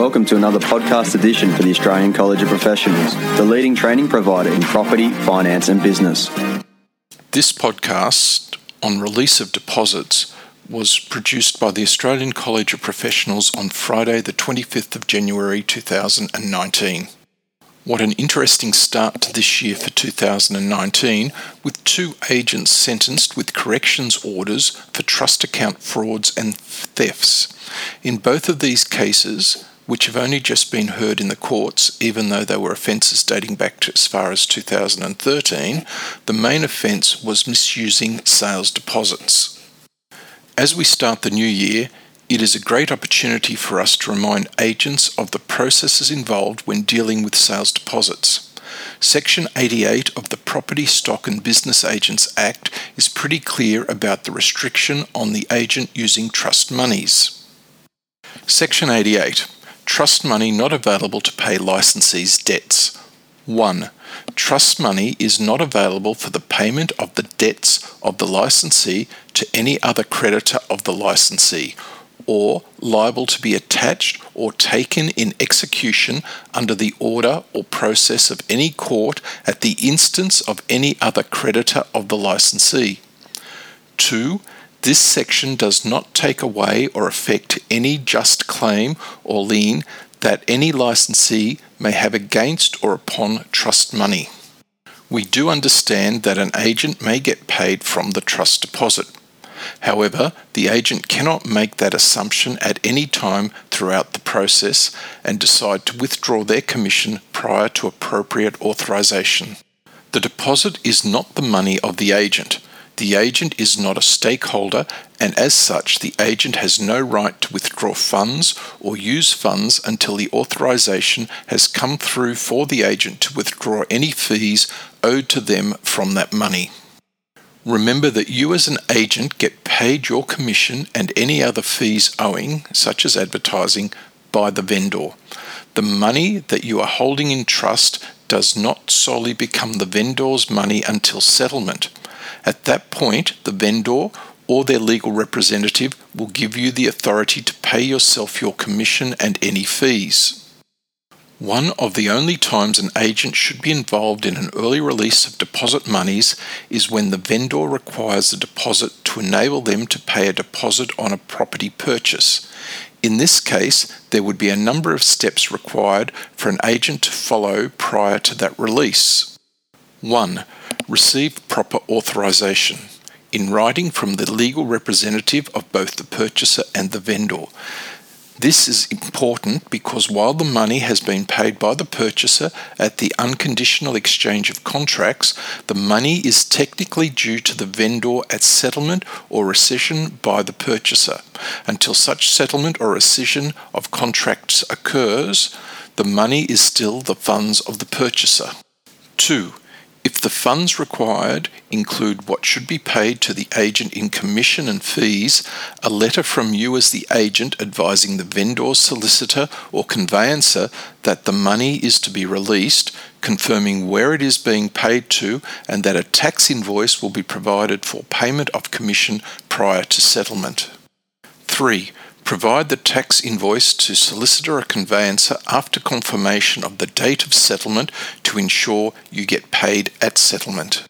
Welcome to another podcast edition for the Australian College of Professionals, the leading training provider in property, finance, and business. This podcast on release of deposits was produced by the Australian College of Professionals on Friday, the 25th of January 2019. What an interesting start to this year for 2019, with two agents sentenced with corrections orders for trust account frauds and thefts. In both of these cases, which have only just been heard in the courts, even though they were offences dating back as far as 2013, the main offence was misusing sales deposits. As we start the new year, it is a great opportunity for us to remind agents of the processes involved when dealing with sales deposits. Section 88 of the Property Stock and Business Agents Act is pretty clear about the restriction on the agent using trust monies. Section 88 Trust money not available to pay licensees' debts. 1. Trust money is not available for the payment of the debts of the licensee to any other creditor of the licensee, or liable to be attached or taken in execution under the order or process of any court at the instance of any other creditor of the licensee. 2. This section does not take away or affect any just claim or lien that any licensee may have against or upon trust money. We do understand that an agent may get paid from the trust deposit. However, the agent cannot make that assumption at any time throughout the process and decide to withdraw their commission prior to appropriate authorization. The deposit is not the money of the agent. The agent is not a stakeholder, and as such, the agent has no right to withdraw funds or use funds until the authorization has come through for the agent to withdraw any fees owed to them from that money. Remember that you, as an agent, get paid your commission and any other fees owing, such as advertising, by the vendor. The money that you are holding in trust does not solely become the vendor's money until settlement. At that point, the vendor or their legal representative will give you the authority to pay yourself your commission and any fees. One of the only times an agent should be involved in an early release of deposit monies is when the vendor requires a deposit to enable them to pay a deposit on a property purchase. In this case, there would be a number of steps required for an agent to follow prior to that release. 1 receive proper authorization in writing from the legal representative of both the purchaser and the vendor. This is important because while the money has been paid by the purchaser at the unconditional exchange of contracts, the money is technically due to the vendor at settlement or rescission by the purchaser. Until such settlement or rescission of contracts occurs, the money is still the funds of the purchaser. 2. If the funds required include what should be paid to the agent in commission and fees, a letter from you as the agent advising the vendor, solicitor, or conveyancer that the money is to be released, confirming where it is being paid to, and that a tax invoice will be provided for payment of commission prior to settlement. 3. Provide the tax invoice to solicitor or conveyancer after confirmation of the date of settlement to ensure you get paid at settlement.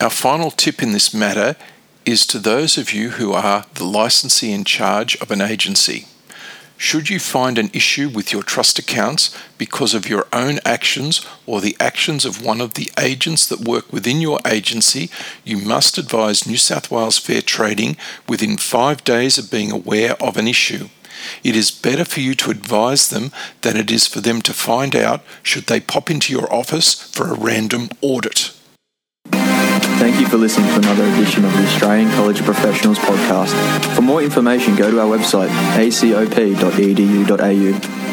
Our final tip in this matter is to those of you who are the licensee in charge of an agency. Should you find an issue with your trust accounts because of your own actions or the actions of one of the agents that work within your agency, you must advise New South Wales Fair Trading within five days of being aware of an issue. It is better for you to advise them than it is for them to find out should they pop into your office for a random audit. Thank you for listening to another edition of the Australian College of Professionals podcast. For more information, go to our website acop.edu.au.